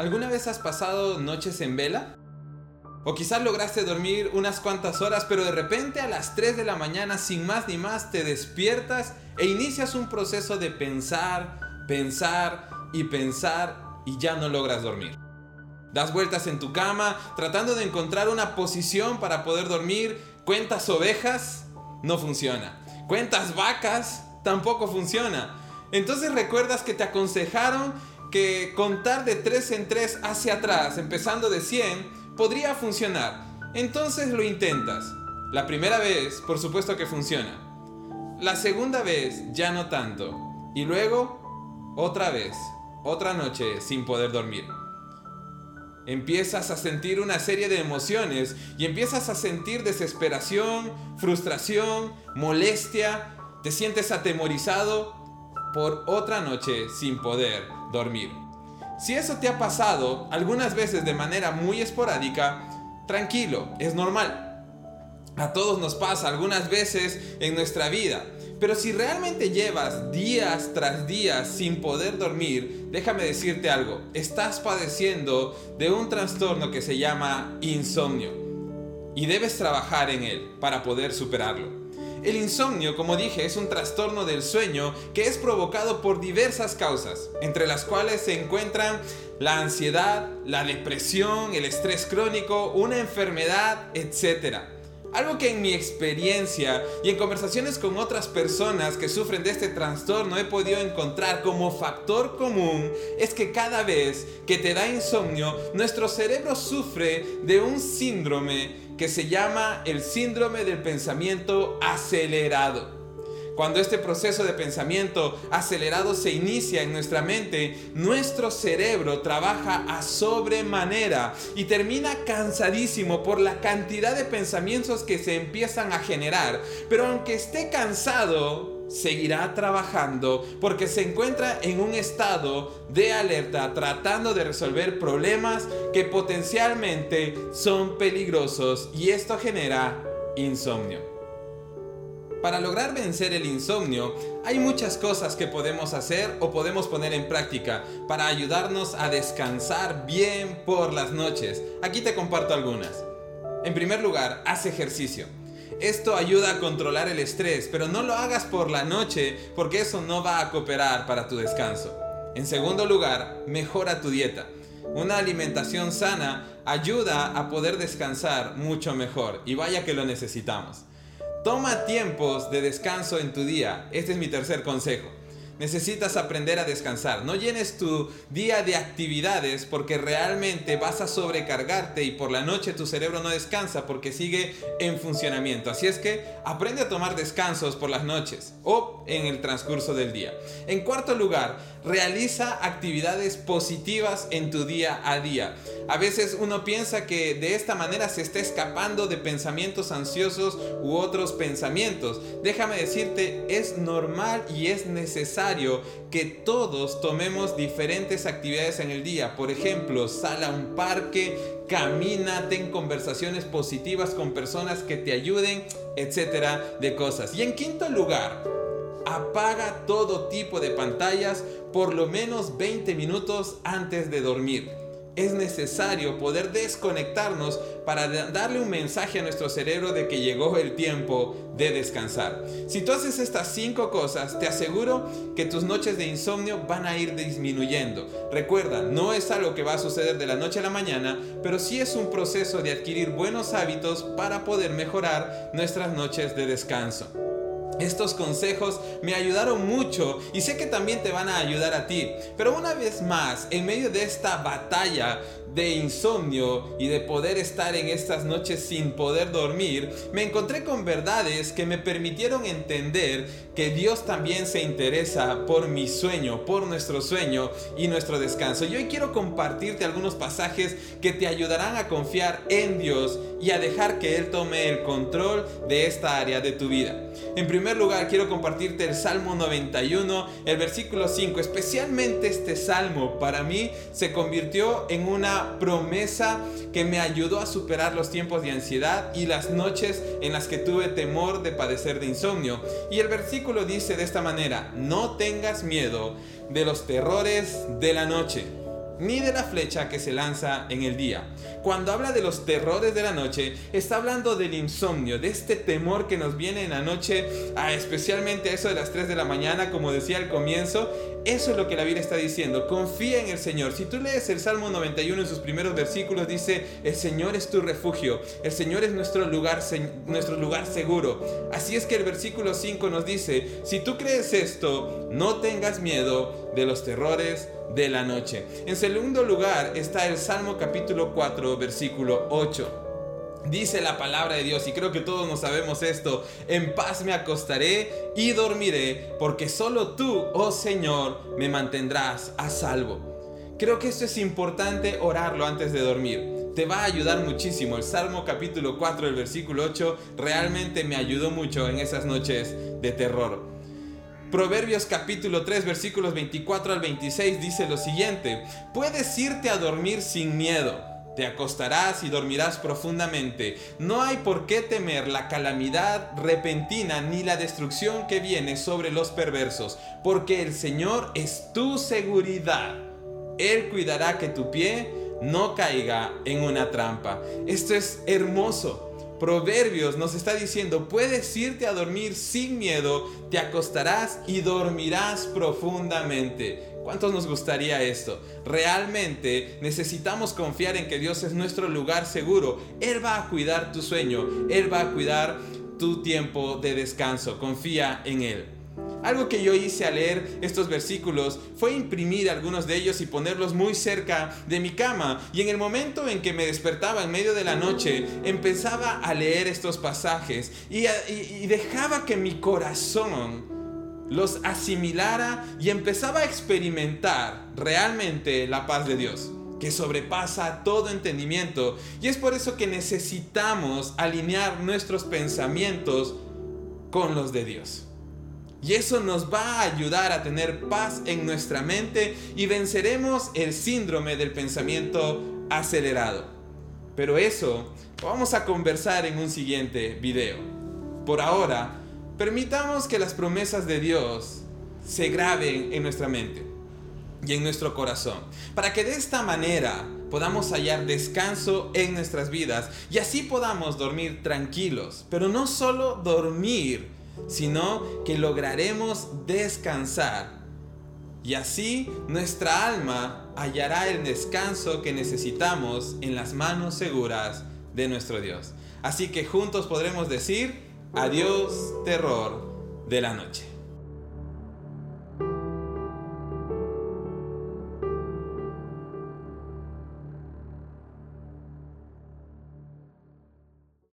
¿Alguna vez has pasado noches en vela? O quizás lograste dormir unas cuantas horas, pero de repente a las 3 de la mañana, sin más ni más, te despiertas e inicias un proceso de pensar, pensar y pensar y ya no logras dormir. Das vueltas en tu cama tratando de encontrar una posición para poder dormir. Cuentas ovejas, no funciona. Cuentas vacas, tampoco funciona. Entonces recuerdas que te aconsejaron que contar de 3 en 3 hacia atrás, empezando de 100, podría funcionar. Entonces lo intentas. La primera vez, por supuesto que funciona. La segunda vez, ya no tanto. Y luego, otra vez, otra noche sin poder dormir. Empiezas a sentir una serie de emociones y empiezas a sentir desesperación, frustración, molestia, te sientes atemorizado por otra noche sin poder dormir. Si eso te ha pasado algunas veces de manera muy esporádica, tranquilo, es normal. A todos nos pasa algunas veces en nuestra vida. Pero si realmente llevas días tras días sin poder dormir, déjame decirte algo, estás padeciendo de un trastorno que se llama insomnio y debes trabajar en él para poder superarlo. El insomnio, como dije, es un trastorno del sueño que es provocado por diversas causas, entre las cuales se encuentran la ansiedad, la depresión, el estrés crónico, una enfermedad, etc. Algo que en mi experiencia y en conversaciones con otras personas que sufren de este trastorno he podido encontrar como factor común es que cada vez que te da insomnio, nuestro cerebro sufre de un síndrome que se llama el síndrome del pensamiento acelerado. Cuando este proceso de pensamiento acelerado se inicia en nuestra mente, nuestro cerebro trabaja a sobremanera y termina cansadísimo por la cantidad de pensamientos que se empiezan a generar. Pero aunque esté cansado, seguirá trabajando porque se encuentra en un estado de alerta tratando de resolver problemas que potencialmente son peligrosos y esto genera insomnio. Para lograr vencer el insomnio, hay muchas cosas que podemos hacer o podemos poner en práctica para ayudarnos a descansar bien por las noches. Aquí te comparto algunas. En primer lugar, haz ejercicio. Esto ayuda a controlar el estrés, pero no lo hagas por la noche porque eso no va a cooperar para tu descanso. En segundo lugar, mejora tu dieta. Una alimentación sana ayuda a poder descansar mucho mejor y vaya que lo necesitamos. Toma tiempos de descanso en tu día. Este es mi tercer consejo. Necesitas aprender a descansar. No llenes tu día de actividades porque realmente vas a sobrecargarte y por la noche tu cerebro no descansa porque sigue en funcionamiento. Así es que aprende a tomar descansos por las noches o en el transcurso del día. En cuarto lugar, realiza actividades positivas en tu día a día. A veces uno piensa que de esta manera se está escapando de pensamientos ansiosos u otros pensamientos. Déjame decirte, es normal y es necesario que todos tomemos diferentes actividades en el día. Por ejemplo, sal a un parque, camina, ten conversaciones positivas con personas que te ayuden, etcétera, de cosas. Y en quinto lugar, apaga todo tipo de pantallas por lo menos 20 minutos antes de dormir. Es necesario poder desconectarnos para darle un mensaje a nuestro cerebro de que llegó el tiempo de descansar. Si tú haces estas cinco cosas, te aseguro que tus noches de insomnio van a ir disminuyendo. Recuerda, no es algo que va a suceder de la noche a la mañana, pero sí es un proceso de adquirir buenos hábitos para poder mejorar nuestras noches de descanso. Estos consejos me ayudaron mucho y sé que también te van a ayudar a ti. Pero una vez más, en medio de esta batalla de insomnio y de poder estar en estas noches sin poder dormir, me encontré con verdades que me permitieron entender que Dios también se interesa por mi sueño, por nuestro sueño y nuestro descanso. Y hoy quiero compartirte algunos pasajes que te ayudarán a confiar en Dios y a dejar que Él tome el control de esta área de tu vida. En primer lugar, quiero compartirte el Salmo 91, el versículo 5. Especialmente este salmo para mí se convirtió en una promesa que me ayudó a superar los tiempos de ansiedad y las noches en las que tuve temor de padecer de insomnio. Y el versículo dice de esta manera, no tengas miedo de los terrores de la noche, ni de la flecha que se lanza en el día. Cuando habla de los terrores de la noche, está hablando del insomnio, de este temor que nos viene en la noche, a especialmente eso de las 3 de la mañana, como decía al comienzo. Eso es lo que la Biblia está diciendo. Confía en el Señor. Si tú lees el Salmo 91 en sus primeros versículos, dice, el Señor es tu refugio, el Señor es nuestro lugar, nuestro lugar seguro. Así es que el versículo 5 nos dice, si tú crees esto, no tengas miedo de los terrores de la noche. En segundo lugar está el Salmo capítulo 4, versículo 8. Dice la palabra de Dios, y creo que todos nos sabemos esto, en paz me acostaré y dormiré, porque solo tú, oh Señor, me mantendrás a salvo. Creo que esto es importante orarlo antes de dormir. Te va a ayudar muchísimo. El Salmo capítulo 4, el versículo 8, realmente me ayudó mucho en esas noches de terror. Proverbios capítulo 3 versículos 24 al 26 dice lo siguiente, puedes irte a dormir sin miedo, te acostarás y dormirás profundamente, no hay por qué temer la calamidad repentina ni la destrucción que viene sobre los perversos, porque el Señor es tu seguridad, Él cuidará que tu pie no caiga en una trampa. Esto es hermoso. Proverbios nos está diciendo, puedes irte a dormir sin miedo, te acostarás y dormirás profundamente. ¿Cuántos nos gustaría esto? Realmente necesitamos confiar en que Dios es nuestro lugar seguro. Él va a cuidar tu sueño, Él va a cuidar tu tiempo de descanso. Confía en Él. Algo que yo hice al leer estos versículos fue imprimir algunos de ellos y ponerlos muy cerca de mi cama. Y en el momento en que me despertaba en medio de la noche, empezaba a leer estos pasajes y, dejaba que mi corazón los asimilara y empezaba a experimentar realmente la paz de Dios que sobrepasa todo entendimiento. Y es por eso que necesitamos alinear nuestros pensamientos con los de Dios. Y eso nos va a ayudar a tener paz en nuestra mente y venceremos el síndrome del pensamiento acelerado. Pero eso vamos a conversar en un siguiente video. Por ahora, permitamos que las promesas de Dios se graben en nuestra mente y en nuestro corazón, para que de esta manera podamos hallar descanso en nuestras vidas y así podamos dormir tranquilos, pero no solo dormir, sino que lograremos descansar. Y así nuestra alma hallará el descanso que necesitamos en las manos seguras de nuestro Dios. Así que juntos podremos decir, adiós terror de la noche.